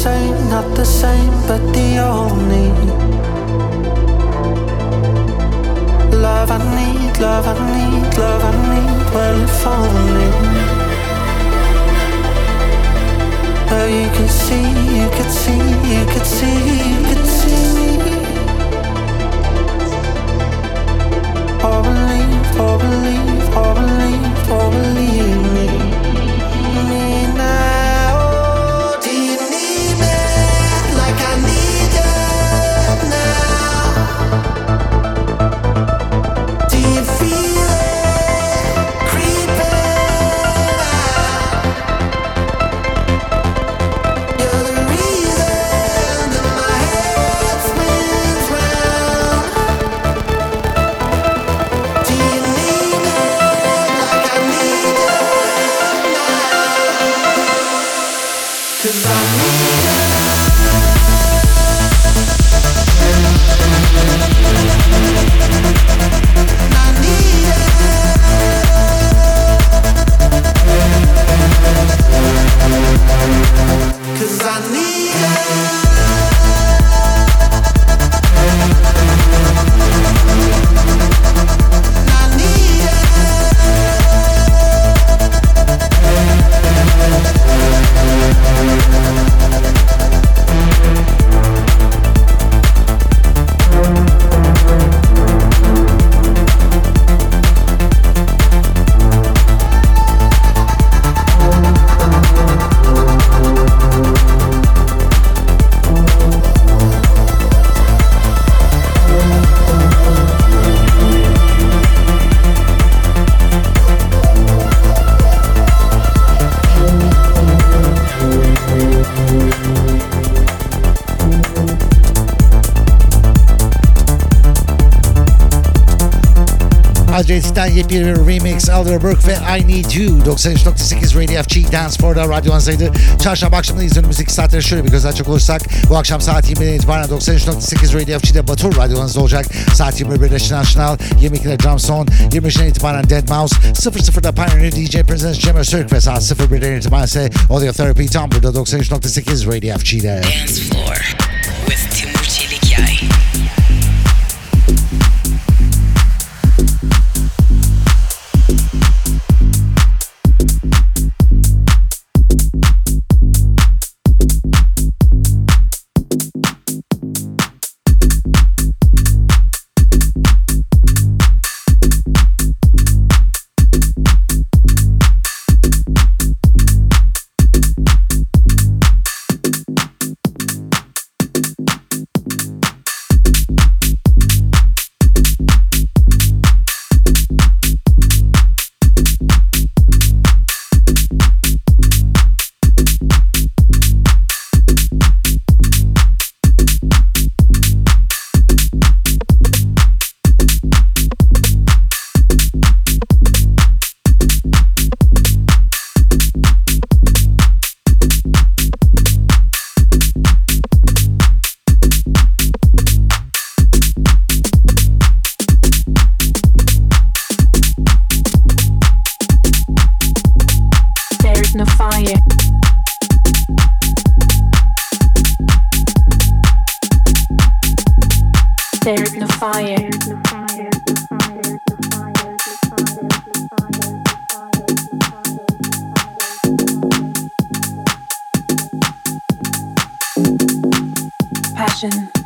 same, not the same, but the only love I need, love I need, love I need. Well, if only well, you could see, you could see, you could see, you could see me. Or believe, or believe, or believe, or believe me. Hydrate'den yepyeni bir remix Alder Burke ve I Need You 93.8 Radio FG Dance Floor'da radyonuzdaydı. Çarşamba akşamındayız önümüzdeki saatlere şöyle bir göz açacak olursak bu akşam saat 20'den itibaren 93.8 Radio FG'de Batur radyonuzda olacak. Saat 21'de National, 22'de Drum Zone, 23'den itibaren Dead Mouse, 00'da Pioneer DJ Presence Jimmer Cirque ve saat 01'den itibaren ise Audio Therapy tam burada 93.8 Radio FG'de. Dance Floor with Timur Çelikyay. There's no fire. Passion.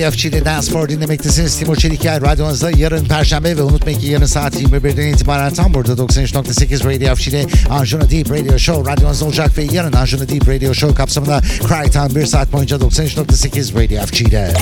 Radio FG'de Dance for dinlemektesiniz. Timur Çeliker radyonuzda yarın Perşembe ve unutmayın ki yarın saat 21'den itibaren tam burada 93.8 Radio FG'de Anjuna Deep Radio Show radyonuzda olacak ve yarın Anjuna Deep Radio Show kapsamında Cry Time 1 saat boyunca 93.8 Radio FG'de.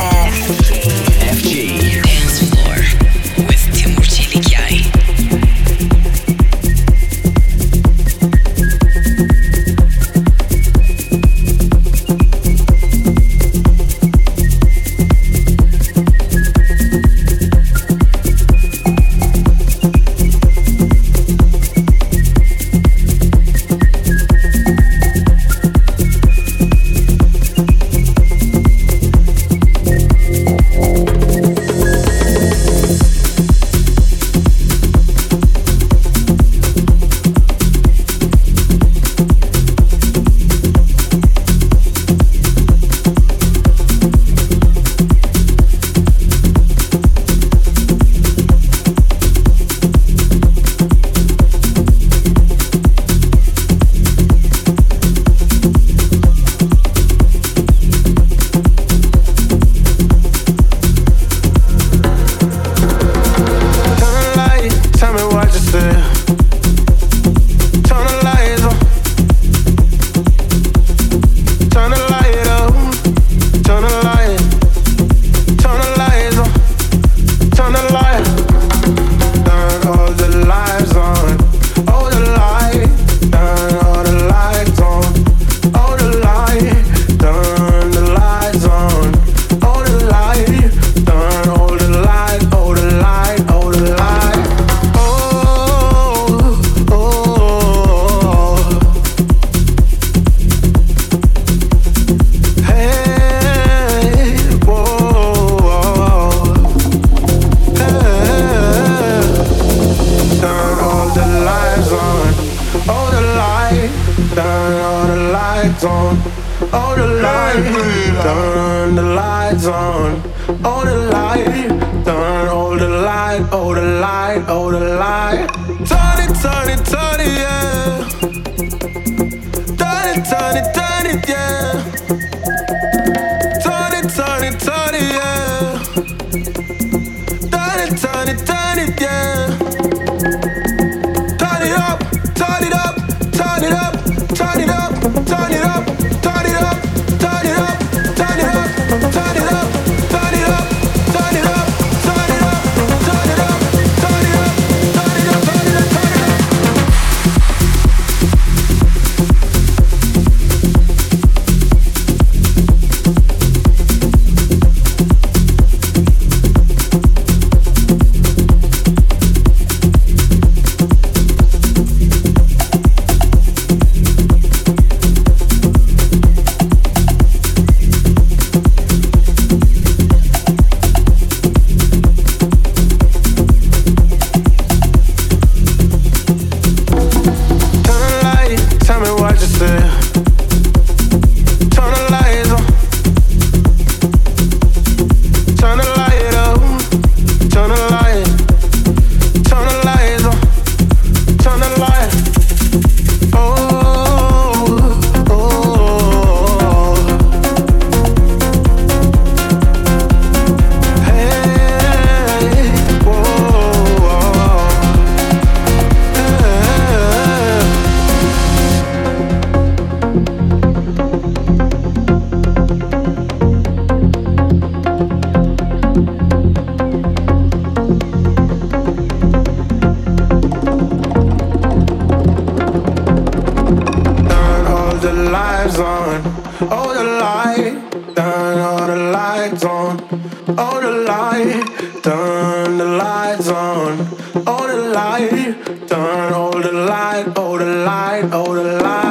lights on, oh the light, turn the lights on, oh the light, turn all the light, oh the light, oh the light.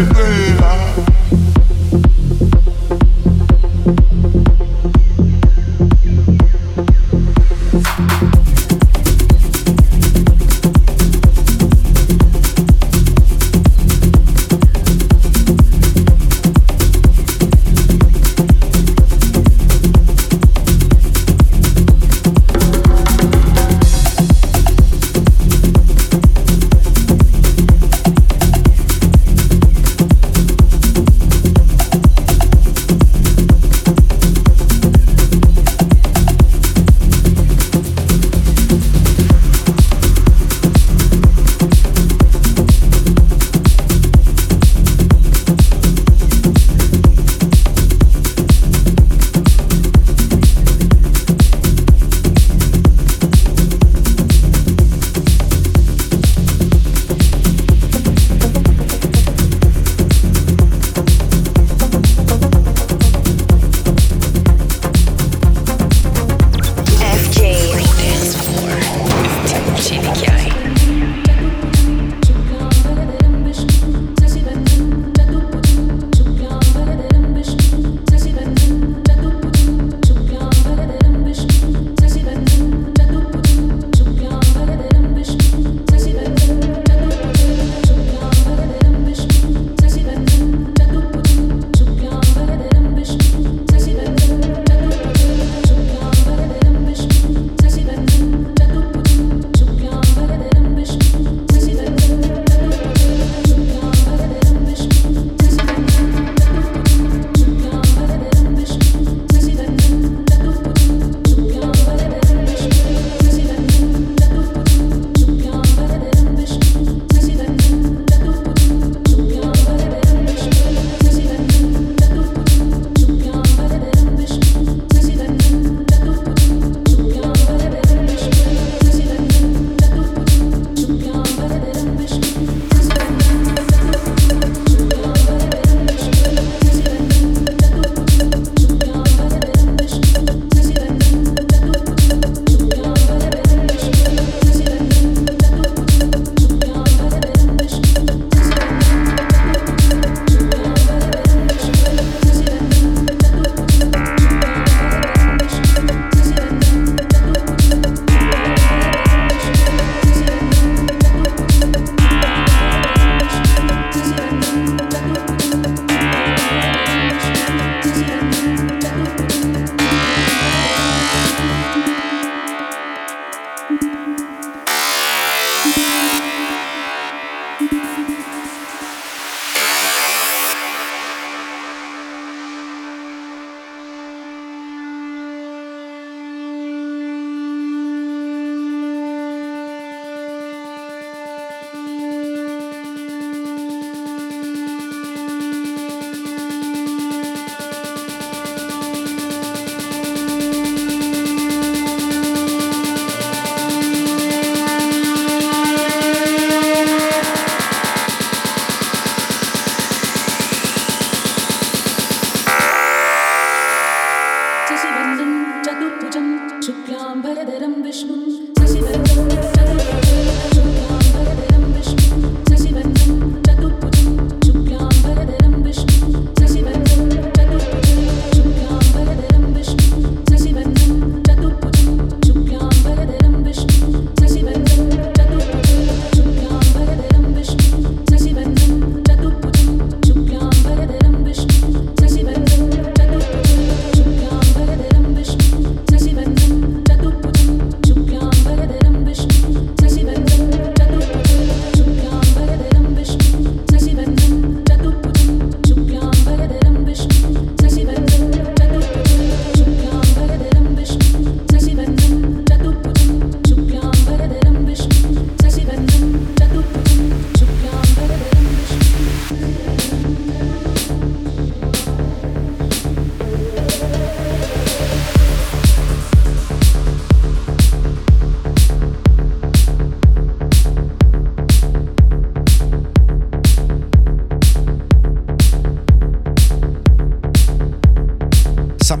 everything.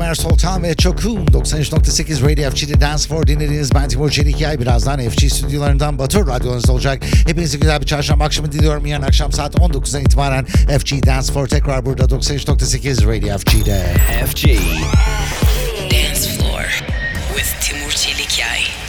Ömer Sultan ve Çokun 93.8 Radio FG'de Dance for dinlediğiniz ben Timur Çelikyay. Birazdan FG stüdyolarından Batur radyonuzda olacak. Hepinize güzel bir çarşamba akşamı diliyorum. Yarın akşam saat 19'dan itibaren FG Dance for tekrar burada 93.8 Radio FG'de. FG. Dance floor with Timur Çelikyay.